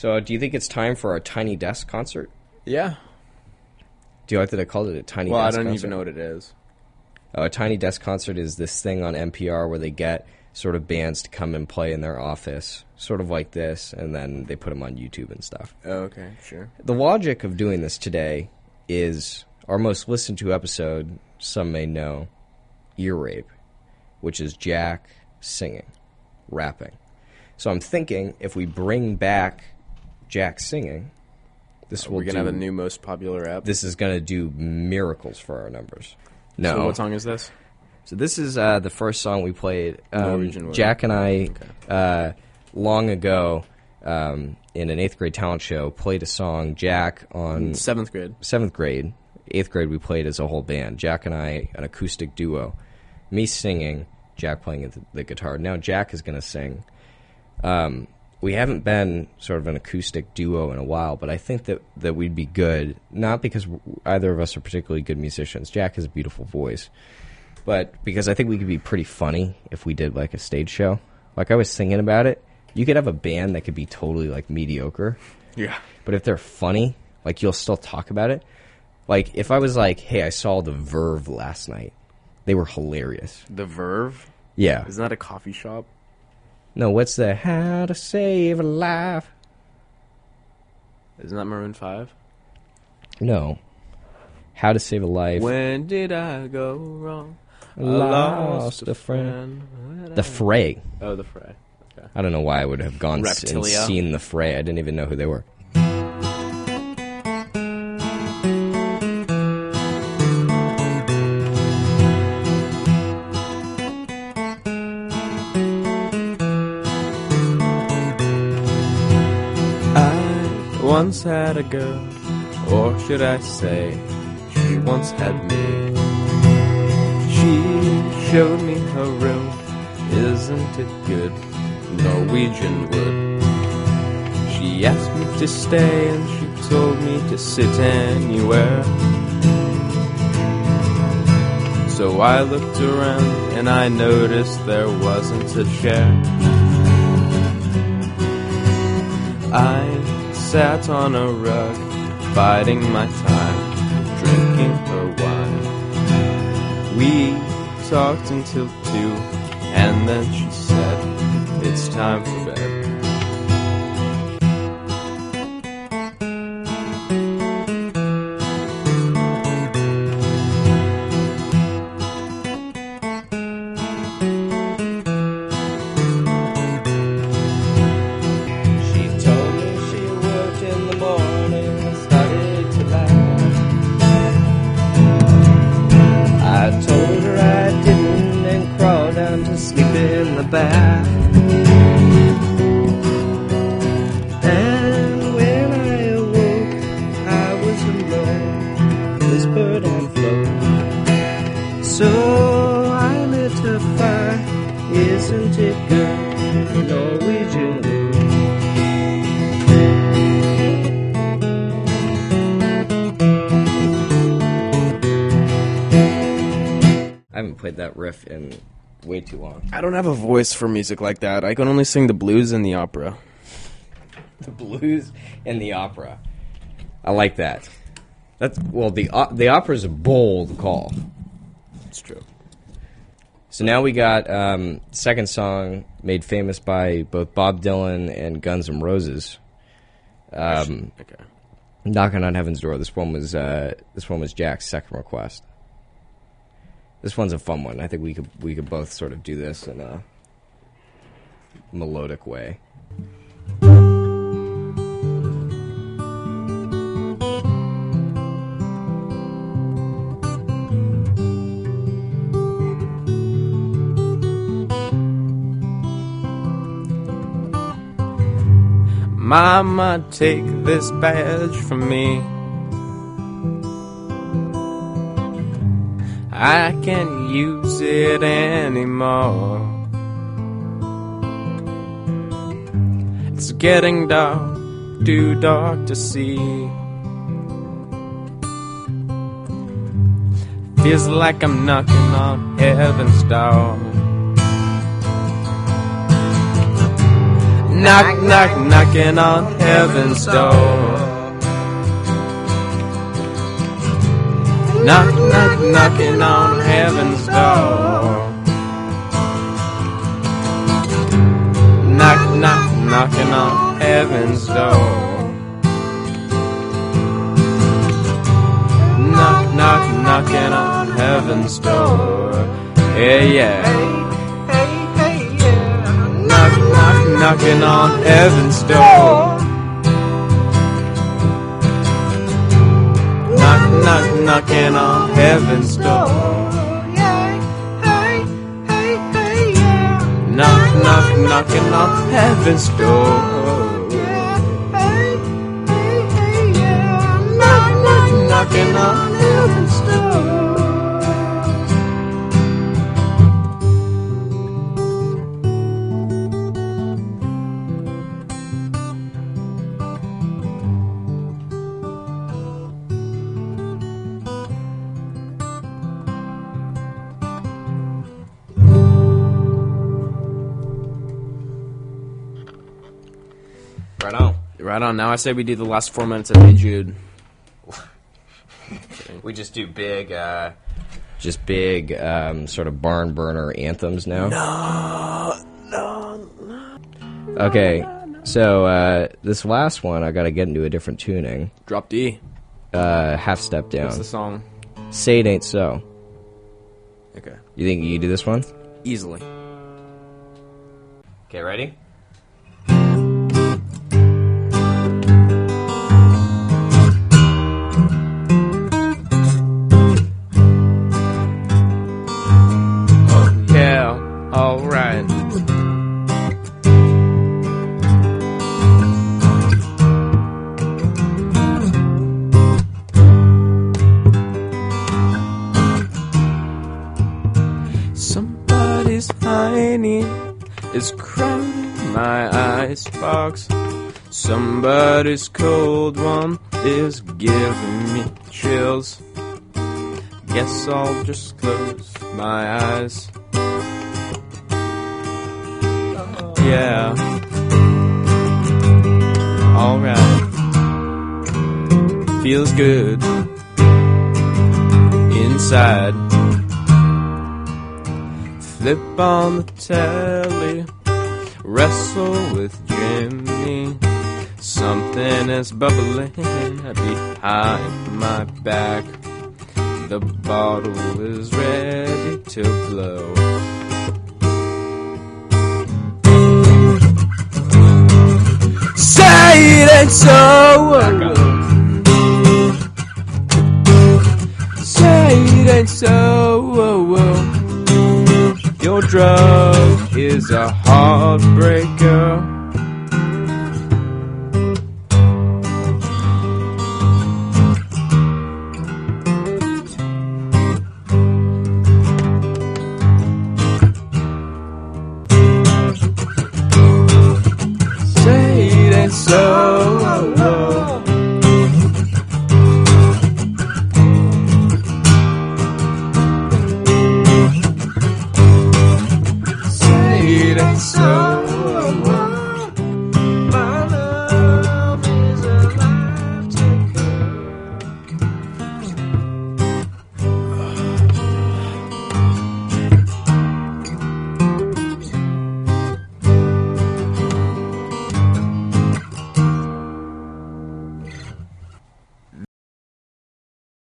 So, uh, do you think it's time for our Tiny Desk concert? Yeah. Do you like that I called it a Tiny Well, I don't concert? even know what it is. Uh, a Tiny Desk concert is this thing on NPR where they get sort of bands to come and play in their office, sort of like this, and then they put them on YouTube and stuff. Oh, okay, sure. The logic of doing this today is our most listened to episode, some may know, Ear Rape, which is Jack singing, rapping. So I'm thinking if we bring back Jack singing, this will We're gonna have a new most popular app. this is going to do miracles for our numbers. No. So what song is this? So this is uh, the first song we played. Um, Jack and I, Okay. uh, long ago, um, in an eighth grade talent show, played a song. Jack on Seventh grade. seventh grade, eighth grade, we played as a whole band. Jack and I, an acoustic duo. Me singing, Jack playing the, the guitar. Now Jack is going to sing. Um, we haven't been sort of an acoustic duo in a while, but I think that, that we'd be good. Not because either of us are particularly good musicians. Jack has a beautiful voice, but because I think we could be pretty funny if we did like a stage show. Like I was thinking about it, you could have a band that could be totally like mediocre, Yeah. but if they're funny, like you'll still talk about it. Like if I was like, "Hey, I saw the Verve last night," they were hilarious. The Verve. Yeah. Isn't that a coffee shop? No, what's the How to Save a Life? Isn't that Maroon Five? No. How to Save a Life. When did I go wrong? I Lost a friend. When The Fray. Oh, the Fray. Okay. I don't know why I would have gone s- and seen the Fray. I didn't even know who they were. Once had a girl, or should I say, she once had me. She showed me her room, isn't it good? Norwegian wood. She asked me to stay and she told me to sit anywhere. So I looked around and I noticed there wasn't a chair. I sat on a rug, biding my time, drinking her wine. We talked until two, and then she said, It's time for bed. Bath. And when I awoke, I was alone, whispered and flow. So I lit a fire, isn't it good? Norwegian. I haven't played that riff in way too long. I don't have a voice for music like that. I can only sing the blues and the opera. The blues and the opera. I like that. That's well, the o- the opera's a bold call. It's true. So now we got um, second song made famous by both Bob Dylan and Guns N' Roses. Um, Okay. Knocking on Heaven's Door. This one was uh, this one was Jack's second request. This one's a fun one. I think we could we could both sort of do this in a melodic way. Mama, take this badge from me. I can't use it anymore. It's getting dark, too dark to see. Feels like I'm knocking on heaven's door. knock, knock, knocking on heaven's door. Knock, knock, knocking on heaven's door. Knock, knock, knocking on heaven's door. Knock, knock, knocking on heaven's door. Yeah, yeah. Knock, knock, knocking on heaven's door. Knock, knock, knocking on heaven's door. Yeah, hey, hey, hey, yeah. Knock, knock, knocking on heaven's door. Yeah, hey, hey, hey, yeah. Knock, knock, knocking on heaven's door. Right on. Right on. Now I say we do the last four minutes of Hey Jude. We just do big, uh, just big, um, sort of barn burner anthems now. No, no, no. Okay, so uh, this last one, I got to get into a different tuning. Drop D. Uh, half step What's down. the song? Say it ain't so. Okay. You think you do this one? Easily. Okay, ready? Tiny is crowding my icebox. Somebody's cold one is giving me chills. Guess I'll just close my eyes. Yeah. Alright. Feels good. Inside. Flip on the telly. Wrestle with Jimmy. Something is bubbling behind my back. The bottle is ready to blow. Say it ain't so. Say it ain't so. Drug is a heartbreaker.